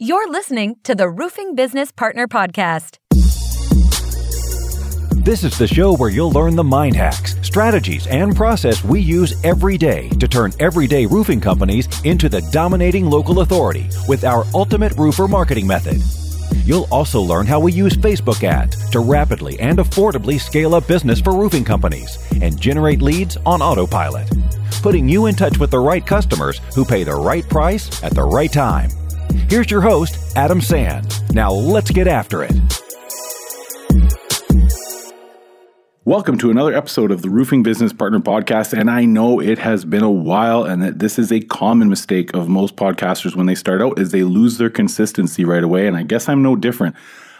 You're listening to the Roofing Business Partner Podcast. This is the show where you'll learn the mind hacks, strategies, and process we use every day to turn everyday roofing companies into the dominating local authority with our ultimate roofer marketing method. You'll also learn how we use Facebook ads to rapidly and affordably scale up business for roofing companies and generate leads on autopilot, putting you in touch with the right customers who pay the right price at the right time. Here's your host, Adam Sands. Now let's get after it. Welcome to another episode of the Roofing Business Partner Podcast. And I know it has been a while, and that this is a common mistake of most podcasters when they start out is they lose their consistency right away. And I guess I'm no different.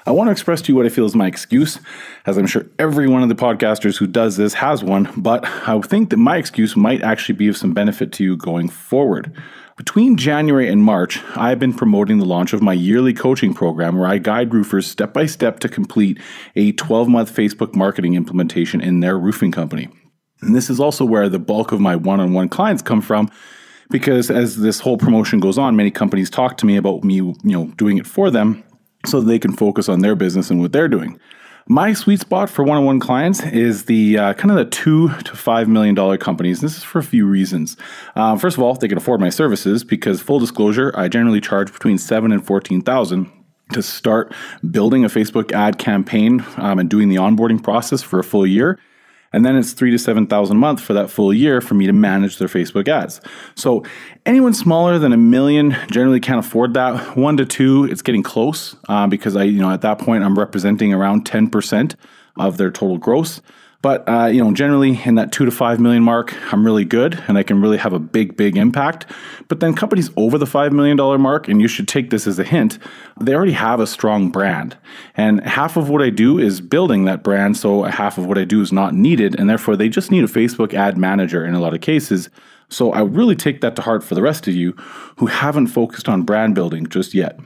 I want to express to you what I feel is my excuse, as I'm sure every one of the podcasters who does this has one, but I think that my excuse might actually be of some benefit to you going forward. Between January and March, I have been promoting the launch of my yearly coaching program where I guide roofers step by step to complete a 12 month Facebook marketing implementation in their roofing company. And this is also where the bulk of my one on one clients come from because as this whole promotion goes on, many companies talk to me about me, you know, doing it for them so they can focus on their business and what they're doing. My sweet spot for one-on-one clients is the uh, kind of the two to five million dollar companies. This is for a few reasons. Uh, first of all, they can afford my services because, full disclosure, I generally charge between seven and fourteen thousand to start building a Facebook ad campaign um, and doing the onboarding process for a full year. And then it's three to 7,000 a month for that full year for me to manage their Facebook ads. So anyone smaller than a million generally can't afford that. One to two, it's getting close uh, because I, you know, at that point I'm representing around 10% of their total gross. But uh, you know, generally in that two to five million mark, I'm really good, and I can really have a big, big impact. But then companies over the five million dollar mark, and you should take this as a hint, they already have a strong brand, and half of what I do is building that brand. So half of what I do is not needed, and therefore they just need a Facebook ad manager in a lot of cases. So I really take that to heart for the rest of you who haven't focused on brand building just yet.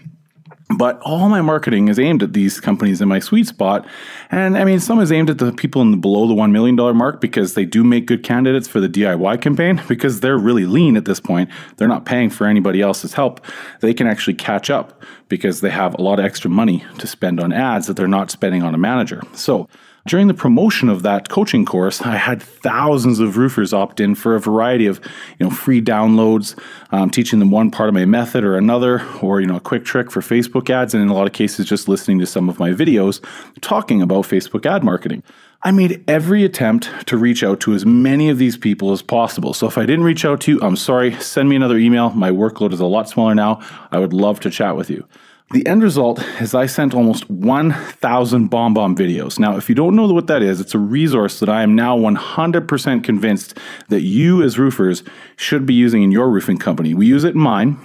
But all my marketing is aimed at these companies in my sweet spot. And I mean, some is aimed at the people in the below the $1 million mark because they do make good candidates for the DIY campaign because they're really lean at this point. They're not paying for anybody else's help. They can actually catch up because they have a lot of extra money to spend on ads that they're not spending on a manager. So during the promotion of that coaching course, I had thousands of roofers opt in for a variety of you know free downloads, um, teaching them one part of my method or another, or you know a quick trick for Facebook ads, and in a lot of cases just listening to some of my videos talking about Facebook ad marketing. I made every attempt to reach out to as many of these people as possible. So if I didn't reach out to you, I'm sorry. Send me another email. My workload is a lot smaller now. I would love to chat with you. The end result is I sent almost 1,000 BombBomb videos. Now, if you don't know what that is, it's a resource that I am now 100% convinced that you as roofers should be using in your roofing company. We use it in mine.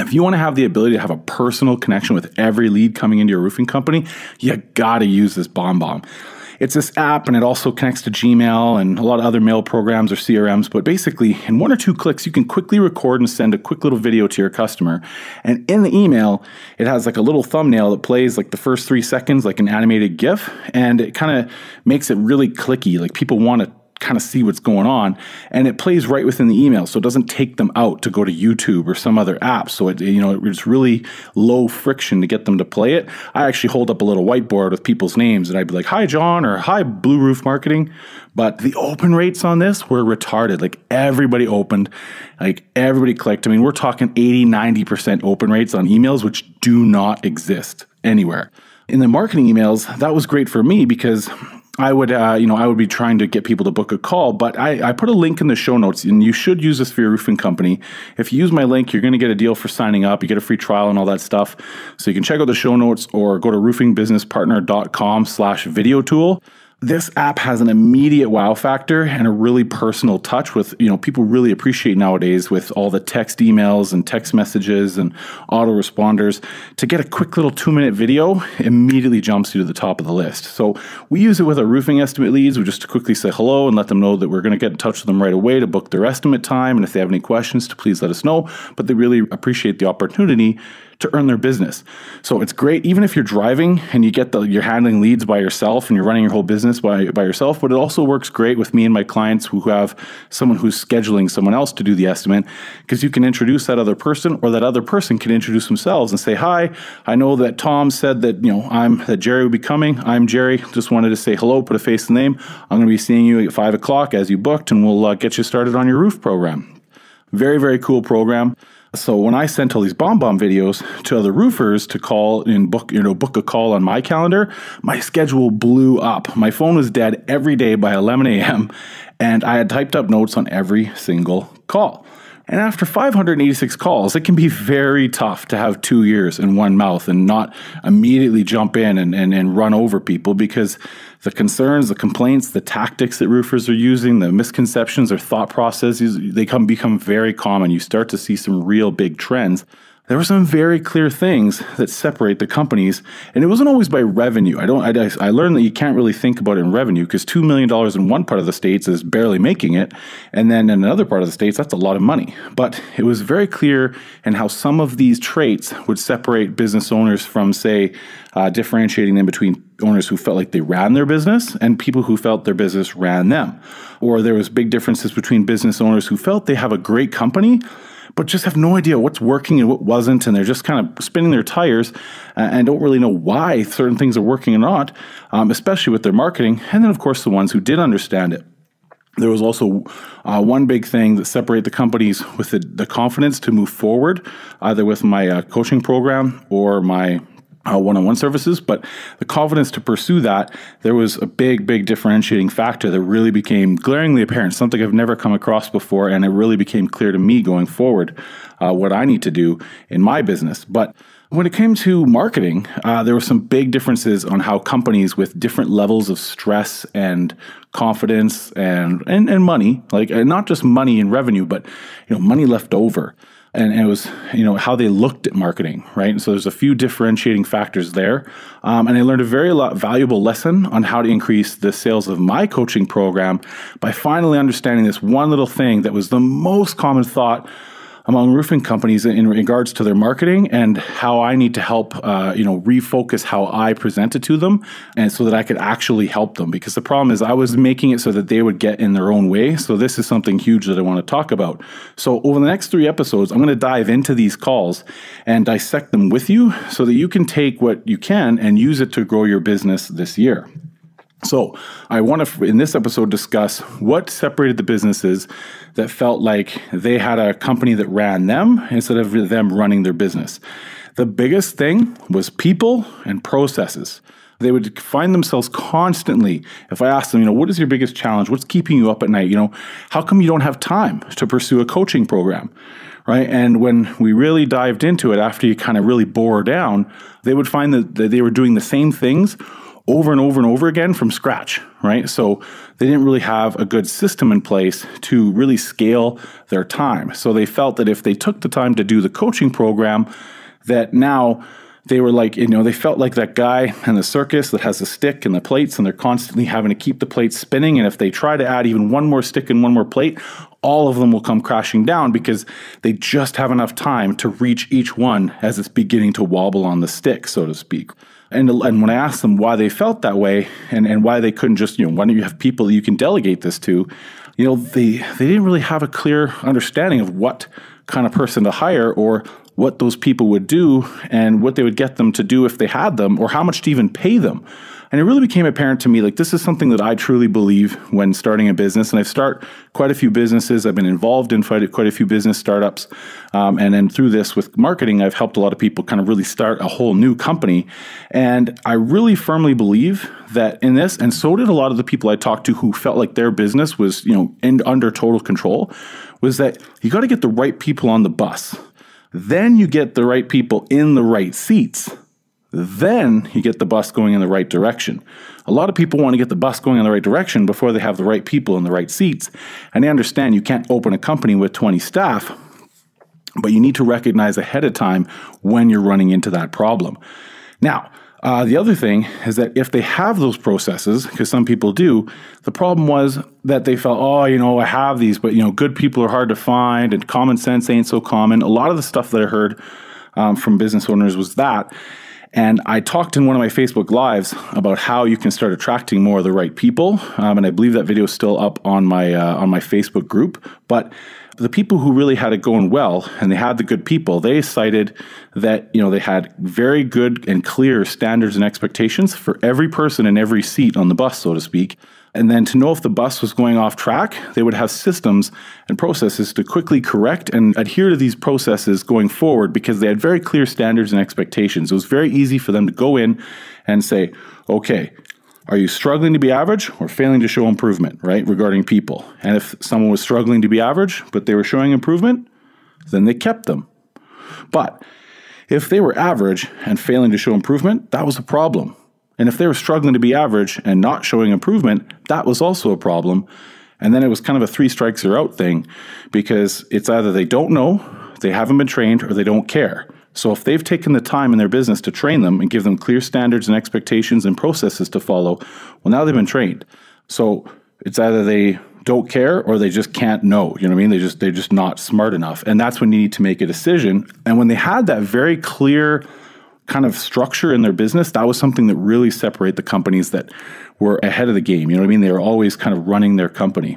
If you want to have the ability to have a personal connection with every lead coming into your roofing company, you gotta use this BombBomb. It's this app and it also connects to Gmail and a lot of other mail programs or CRMs. But basically, in one or two clicks, you can quickly record and send a quick little video to your customer. And in the email, it has like a little thumbnail that plays like the first three seconds, like an animated GIF. And it kind of makes it really clicky. Like people want to kind of see what's going on and it plays right within the email so it doesn't take them out to go to youtube or some other app. So it you know it's really low friction to get them to play it. I actually hold up a little whiteboard with people's names and i'd be like hi john or hi blue roof marketing. But the open rates on this were retarded. Like everybody opened like everybody clicked. I mean we're talking 80 90% open rates on emails which do not exist anywhere. In the marketing emails that was great for me because I would, uh, you know, I would be trying to get people to book a call, but I, I, put a link in the show notes, and you should use this for your roofing company. If you use my link, you're going to get a deal for signing up. You get a free trial and all that stuff. So you can check out the show notes or go to roofingbusinesspartner.com/slash video tool this app has an immediate wow factor and a really personal touch with you know people really appreciate nowadays with all the text emails and text messages and autoresponders. To get a quick little two minute video immediately jumps you to the top of the list. So we use it with our roofing estimate leads. We just quickly say hello and let them know that we're going to get in touch with them right away to book their estimate time. And if they have any questions to please let us know. But they really appreciate the opportunity to earn their business. So it's great, even if you're driving and you get the, you're handling leads by yourself and you're running your whole business by, by yourself, but it also works great with me and my clients who have someone who's scheduling someone else to do the estimate because you can introduce that other person or that other person can introduce themselves and say, hi, I know that Tom said that, you know, I'm, that Jerry will be coming. I'm Jerry. Just wanted to say hello, put a face and name. I'm to be seeing you at five o'clock as you booked and we'll uh, get you started on your roof program. Very, very cool program. So when I sent all these BombBomb videos to other roofers to call and book, you know, book a call on my calendar, my schedule blew up. My phone was dead every day by 11 a.m. and I had typed up notes on every single call. And after 586 calls, it can be very tough to have two ears and one mouth and not immediately jump in and, and, and run over people because the concerns, the complaints, the tactics that roofers are using, the misconceptions or thought processes, they come become very common. You start to see some real big trends there were some very clear things that separate the companies, and it wasn't always by revenue. I don't. I, I learned that you can't really think about it in revenue because two million dollars in one part of the states is barely making it, and then in another part of the states that's a lot of money. But it was very clear in how some of these traits would separate business owners from, say, uh, differentiating them between owners who felt like they ran their business and people who felt their business ran them, or there was big differences between business owners who felt they have a great company but just have no idea what's working and what wasn't. And they're just kind of spinning their tires uh, and don't really know why certain things are working or not, um, especially with their marketing. And then, of course, the ones who did understand it. There was also uh, one big thing that separated the companies with the, the confidence to move forward, either with my uh, coaching program or my uh, one-on-one services but the confidence to pursue that there was a big big differentiating factor that really became glaringly apparent something i've never come across before and it really became clear to me going forward uh, what i need to do in my business. But when it came to marketing, uh, there were some big differences on how companies with different levels of stress and confidence and, and, and money, like not just money and revenue, but you know money left over, and, it was you know how they looked at marketing right? And so there's a few differentiating factors there. Um, and i learned a very valuable lesson on how to increase the sales of my coaching program by finally understanding this one little thing that was the most common thought among roofing companies in regards to their marketing and how I need to help, uh, you know, refocus how I present it to them, and so that I could actually help them. Because the problem is, I was making it so that they would get in their own way. So this is something huge that I want to talk about. So over the next three episodes, I'm going to dive into these calls and dissect them with you, so that you can take what you can and use it to grow your business this year. So, I want to, in this episode, discuss what separated the businesses that felt like they had a company that ran them instead of them running their business. The biggest thing was people and processes. They would find themselves constantly, if I asked them, you know, what is your biggest challenge? What's keeping you up at night? You know, how come you don't have time to pursue a coaching program? Right. And when we really dived into it, after you kind of really bore down, they would find that they were doing the same things over and over and over again from scratch, right? So they didn't really have a good system in place to really scale their time. So they felt that if they took the time to do the coaching program, that now they were like, you know, they felt like that guy in the circus that has a stick and the plates, and they're constantly having to keep the plates spinning. And if they try to add even one more stick and one more plate, all of them will come crashing down because they just have enough time to reach each one as it's beginning to wobble on the stick, so to speak. And, and when I asked them why they felt that way and, and why they couldn't just, you know, why don't you have people you can delegate this to, you know, they, they didn't really have a clear understanding of what kind of person to hire or what those people would do and what they would get them to do if they had them or how much to even pay them. And it really became apparent to me like this is something that I truly believe when starting a business. And I've started quite a few businesses. I've been involved in quite a, few business startups. Um, and then through this with marketing, I've helped a lot of people kind of really start a whole new company. And I really firmly believe that in this, and so did a lot of the people I talked to who felt like their business was, you know, in, under total control, was that you got to get the right people on the bus. Then you get the right people in the right seats then you get the bus going in the right direction. A lot of people want to get the bus going in the right direction before they have the right people in the right seats. And they understand you can't open a company with 20 staff, but you need to recognize ahead of time when you're running into that problem. Now, uh, the other thing is that if they have those processes, because some people do, the problem was that they felt, oh, you know, I have these, but you know, good people are hard to find, and common sense ain't so common. A lot of the stuff that I heard um, from business owners was that. And I talked in one of my Facebook Lives about how you can start attracting more of the right people. Um, and I believe that video is still up on my uh, on my Facebook group. But the people who really had it going well and they had the good people, they cited that you know they had very good and clear standards and expectations for every person in every seat on the bus, so to speak. And then to know if the bus was going off track, they would have systems and processes to quickly correct and adhere to these processes going forward because they had very clear standards and expectations. It was very easy for them to go in and say, okay, are you struggling to be average or failing to show improvement, right? Regarding people. And if someone was struggling to be average, but they were showing improvement, then they kept them. But if they were average and failing to show improvement, that was a problem. And if they were struggling to be average and not showing improvement, that was also a problem. And then it was kind of a three strikes are out thing because it's either they don't know, they haven't been trained, or they don't care. So if they've taken the time in their business to train them and give them clear standards and expectations and processes to follow, well, now they've been trained. So it's either they don't care or they just can't know. You know what I mean? They just they're just not smart enough. And that's when you need to make a decision. And when they had that very clear kind of structure in their business, that was something that really separate the companies that were ahead of the game. You know what I mean? They were always kind of running their company.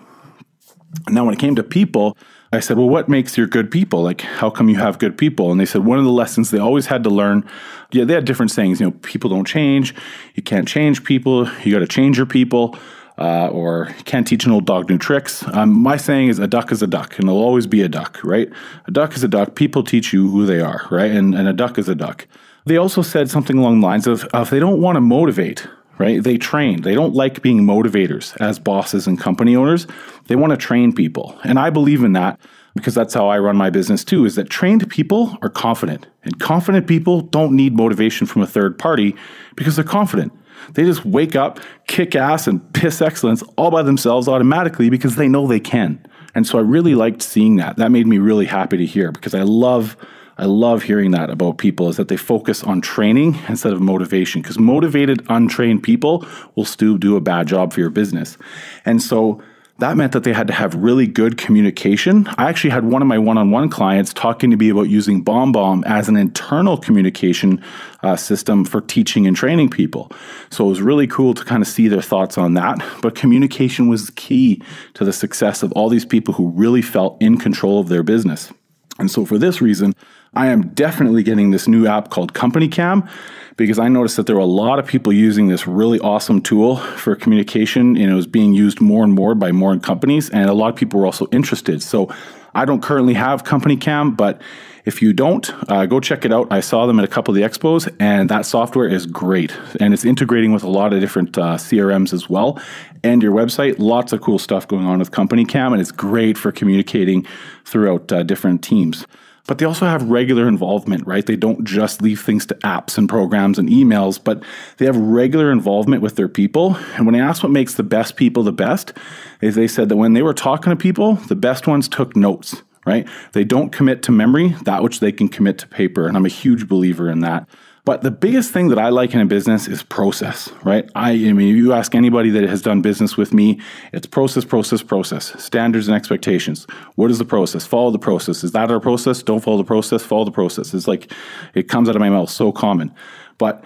Now, when it came to people, I said, Well, what makes your good people? Like, how come you have good people? And they said, One of the lessons they always had to learn, yeah, they had different sayings. You know, people don't change. You can't change people. You got to change your people. Uh, or can't teach an old dog new tricks. Um, my saying is a duck is a duck, and there'll always be a duck, right? A duck is a duck. People teach you who they are, right? And, and a duck is a duck. They also said something along the lines of, if they don't want to motivate, right? They train. They don't like being motivators as bosses and company owners. They want to train people. And I believe in that because that's how I run my business too, is that trained people are confident. And confident people don't need motivation from a third party because they're confident. They just wake up, kick ass, and piss excellence all by themselves automatically because they know they can. And so I really liked seeing that. That made me really happy to hear because I love I love hearing that about people is that they focus on training instead of motivation because motivated, untrained people will still do a bad job for your business. And so that meant that they had to have really good communication. I actually had one of my one on one clients talking to me about using BombBomb as an internal communication uh, system for teaching and training people. So it was really cool to kind of see their thoughts on that. But communication was key to the success of all these people who really felt in control of their business. And so for this reason, I am definitely getting this new app called CompanyCam because I noticed that there were a lot of people using this really awesome tool for communication and it was being used more and more by more companies and a lot of people were also interested. So I don't currently have CompanyCam, but if you don't, uh, go check it out. I saw them at a couple of the expos, and that software is great. And it's integrating with a lot of different uh, CRMs as well. And your website, lots of cool stuff going on with CompanyCam, and it's great for communicating throughout uh, different teams but they also have regular involvement, right? They don't just leave things to apps and programs and emails, but they have regular involvement with their people. And when I asked what makes the best people the best, is they said that when they were talking to people, the best ones took notes, right? They don't commit to memory that which they can commit to paper. And I'm a huge believer in that. But the biggest thing that I like in a business is process, right? I, I mean, you ask anybody that has done business with me, it's process, process, process, standards and expectations. What is the process? Follow the process. Is that our process? Don't follow the process, follow the process. It's like it comes out of my mouth so common. But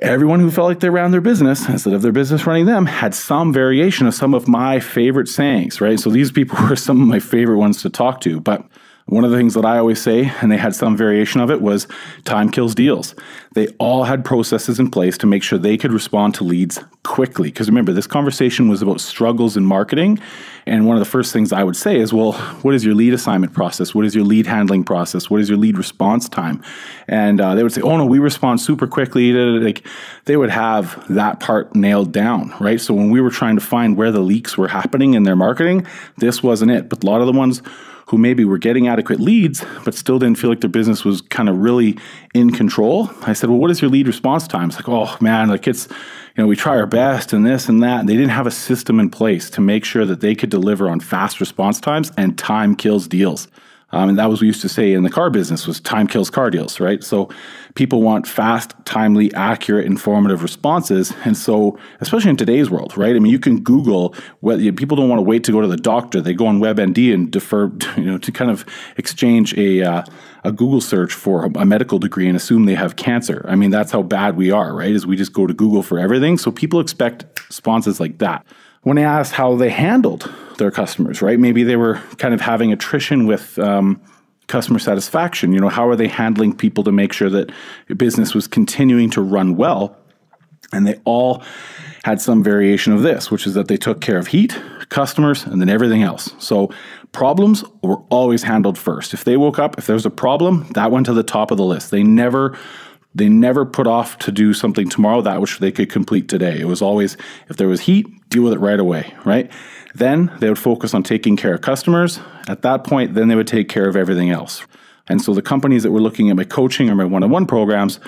everyone who felt like they ran their business instead of their business running them had some variation of some of my favorite sayings, right? So these people were some of my favorite ones to talk to. But one of the things that I always say, and they had some variation of it, was time kills deals. They all had processes in place to make sure they could respond to leads quickly. Because remember, this conversation was about struggles in marketing. And one of the first things I would say is, well, what is your lead assignment process? What is your lead handling process? What is your lead response time? And uh, they would say, oh no, we respond super quickly. Like they would have that part nailed down, right? So when we were trying to find where the leaks were happening in their marketing, this wasn't it. But a lot of the ones who maybe were getting adequate leads, but still didn't feel like their business was kind of really in control. I said, Well, what is your lead response time? It's like, oh man, like it's, you know, we try our best and this and that. And they didn't have a system in place to make sure that they could deliver on fast response times and time kills deals. Um, and that was what we used to say in the car business was time kills car deals, right? So people want fast, timely, accurate, informative responses. And so, especially in today's world, right? I mean, you can Google whether people don't want to wait to go to the doctor. They go on WebMD and defer, you know, to kind of exchange a, uh, a Google search for a medical degree and assume they have cancer. I mean, that's how bad we are, right? Is we just go to Google for everything. So people expect responses like that. When I asked how they handled their customers, right? Maybe they were kind of having attrition with um, customer satisfaction. You know, how are they handling people to make sure that business was continuing to run well? And they all had some variation of this, which is that they took care of heat, customers, and then everything else. So problems were always handled first. If they woke up, if there was a problem, that went to the top of the list. They never they never put off to do something tomorrow that which they could complete today. It was always if there was heat, deal with it right away, right? Then they would focus on taking care of customers. At that point, then they would take care of everything else. And so the companies that were looking at my coaching or my one on one programs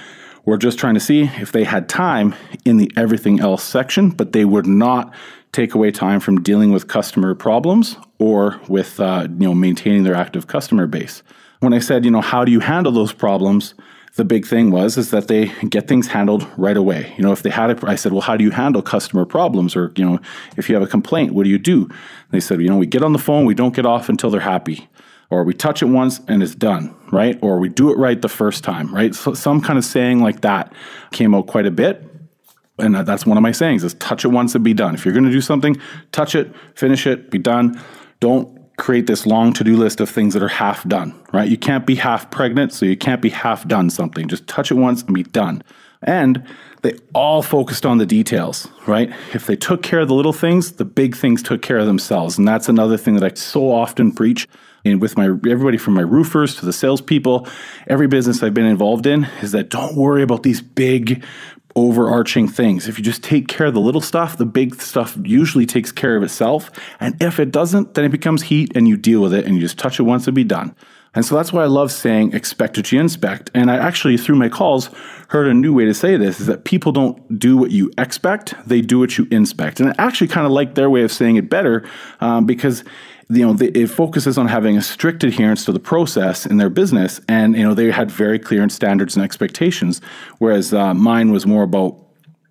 were just trying to see if they had time in the everything else section, but they would not take away time from dealing with customer problems or with uh, you know maintaining their active customer base. When I said, you know, how do you handle those problems? The big thing was is that they get things handled right away. You know, if they had it, I said, well, how do you handle customer problems? Or, you know, if you have a complaint, what do you do? they said, you know, we get on the phone, we don't get off until they're happy. Or we touch it once and it's done, right? Or we do it right the first time, right? So some kind of saying like that came out quite a bit. And that's one of my sayings is touch it once and be done. If you're going to do something, touch it, finish it, be done. Don't create this long to do list of things that are half done, right? You can't be half pregnant, so you can't be half done something. Just touch it once and be done. And they all focused on the details, right? If they took care of the little things, the big things took care of themselves. And that's another thing that I so often preach. And with my everybody from my roofers to the salespeople, every business I've been involved in is that don't worry about these big overarching things. If you just take care of the little stuff, the big stuff usually takes care of itself. And if it doesn't, then it becomes heat and you deal with it and you just touch it once and be done. And so that's why I love saying expect what you inspect. And I actually, through my calls, heard a new way to say this is that people don't do what you expect, they do what you inspect. And I actually kind of like their way of saying it better um, because you know, it focuses on having a strict adherence to the process in their business, and you know they had very clear standards and expectations, whereas uh, mine was more about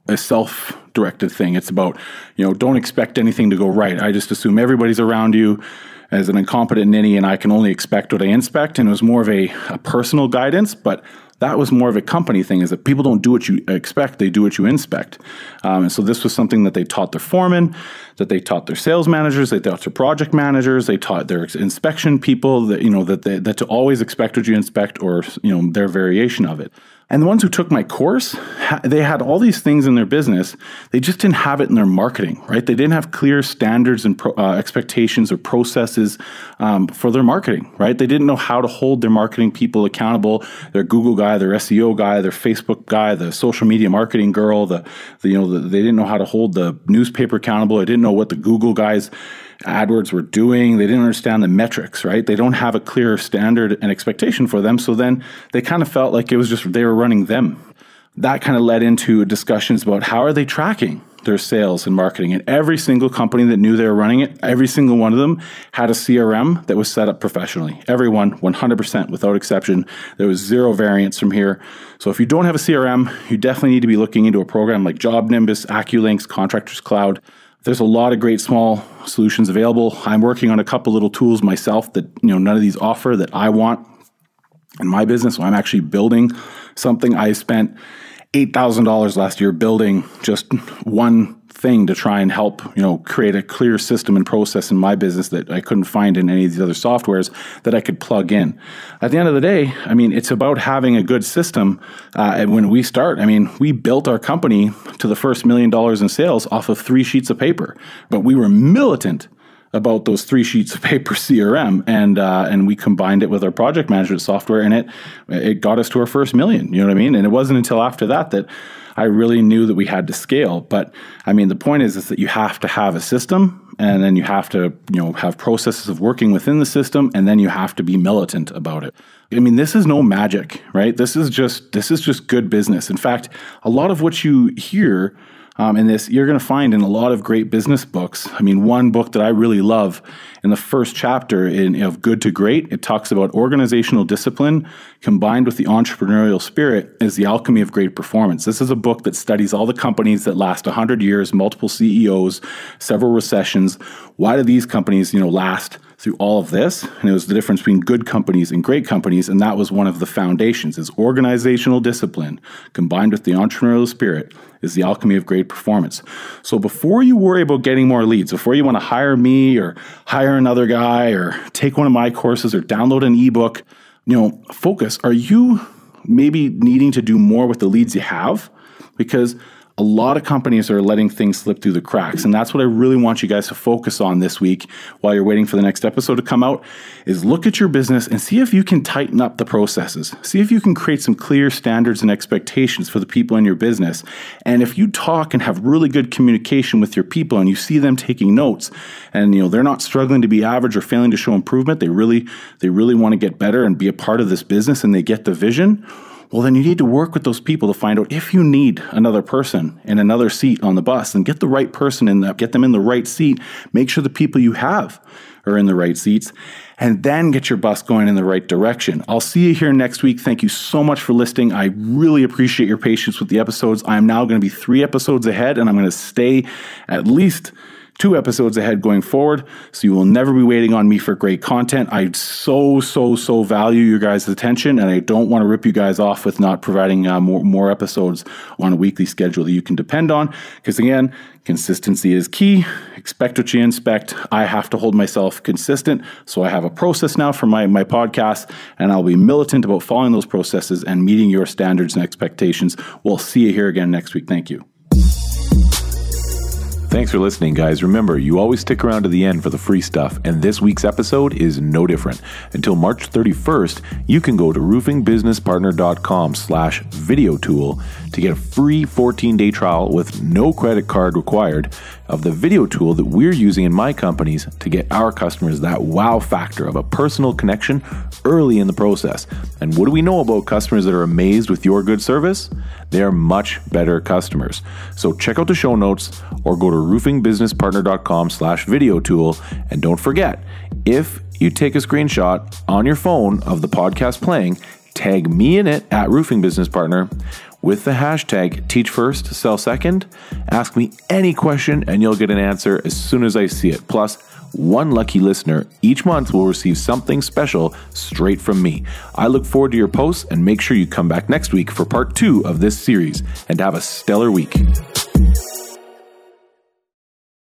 a self-directed thing. It's about you know don't expect anything to go right. I just assume everybody's around you as an incompetent ninny, and I can only expect what I inspect. And it was more of a, a personal guidance, but that was more of a company thing is that people don't do what you expect they do what you inspect um, and so this was something that they taught their foremen that they taught their sales managers they taught their project managers they taught their inspection people that you know that they, that to always expect what you inspect or you know their variation of it and the ones who took my course, they had all these things in their business. They just didn't have it in their marketing, right? They didn't have clear standards and pro, uh, expectations or processes um, for their marketing, right? They didn't know how to hold their marketing people accountable. Their Google guy, their SEO guy, their Facebook guy, the social media marketing girl. The, the you know the, they didn't know how to hold the newspaper accountable. They didn't know what the Google guys AdWords were doing. They didn't understand the metrics, right? They don't have a clear standard and expectation for them. So then they kind of felt like it was just they were running them. That kind of led into discussions about how are they tracking their sales and marketing. And every single company that knew they were running it, every single one of them had a CRM that was set up professionally. Everyone, 100% without exception. There was zero variance from here. So if you don't have a CRM, you definitely need to be looking into a program like JobNimbus, AccuLynx, Contractors Cloud. There's a lot of great small solutions available. I'm working on a couple little tools myself that you know none of these offer that I want in my business. So I'm actually building something. I spent eight thousand dollars last year building just one thing to try and help you know create a clear system and process in my business that I couldn't find in any of these other softwares that I could plug in. At the end of the day, I mean, it's about having a good system. Uh, and when we start, I mean, we built our company to the first million dollars in sales off of three sheets of paper, but we were militant about those three sheets of paper CRM, and uh, and we combined it with our project management software, and it it got us to our first million. You know what I mean? And it wasn't until after that that I really knew that we had to scale. But I mean, the point is, is that you have to have a system and then you have to, you know, have processes of working within the system and then you have to be militant about it. I mean, this is no magic, right? This is just this is just good business. In fact, a lot of what you hear um, in this, you're going to find in a lot of great business books. I mean, one book that I really love in the first chapter in, of Good to Great, it talks about organizational discipline combined with the entrepreneurial spirit is the alchemy of great performance. This is a book that studies all the companies that last 100 years, multiple CEOs, several recessions. Why do these companies, you know, last through all of this? And it was the difference between good companies and great companies, and that was one of the foundations is organizational discipline combined with the entrepreneurial spirit is the alchemy of great performance. So before you worry about getting more leads, before you want to hire me or hire another guy or take one of my courses or download an ebook, you know, focus. Are you maybe needing to do more with the leads you have? Because a lot of companies are letting things slip through the cracks. And that's what i really want you guys to focus on this week while you're waiting for the next episode to come out is look at your business and see if you can tighten up the processes. See if you can create some clear standards and expectations for the people in your business. And if you talk and have really good communication with your people and you see them taking notes and you know they're not struggling to be average or failing to show improvement they really they really want to get better and be a part of this business and they get the vision well, then you need to work with those people to find out if you need another person in another seat on the bus and get the right person in that, get them in the right seat. Make sure the people you have are in the right seats and then get your bus going in the right direction. I'll see you here next week. Thank you so much for listening. I really appreciate your patience with the episodes. I'm now going to be three episodes ahead and I'm going to stay at least two episodes ahead going forward. So you will never be waiting on me for great content. I so, so, so value your guys' attention, and I don't want to rip you guys off with not providing uh, more, more episodes on a weekly schedule that you can depend on. Because again, consistency is key. Expect what you inspect. I have to hold myself consistent. So I have a process now for my, my podcast, and I'll be militant about following those processes and meeting your standards and expectations. We'll see you here again next week. Thank you. Thanks for listening, guys. Remember, you always stick around to the end for the free stuff, and this week's episode is no different. Until March 31st, you can go to roofingbusinesspartner.com slash video tool to get a free 14-day trial with no credit card required of the video tool that we're using in my companies to get our customers that wow factor of a personal connection early in the process. And what do we know about customers that are amazed with your good service? They are much better customers. So check out the show notes or go to roofingbusinesspartner.com slash video tool. And don't forget, if you take a screenshot on your phone of the podcast playing, tag me in it at Roofing Business Partner with the hashtag teach first, sell second. Ask me any question and you'll get an answer as soon as I see it. Plus, one lucky listener each month will receive something special straight from me. I look forward to your posts and make sure you come back next week for part two of this series and have a stellar week.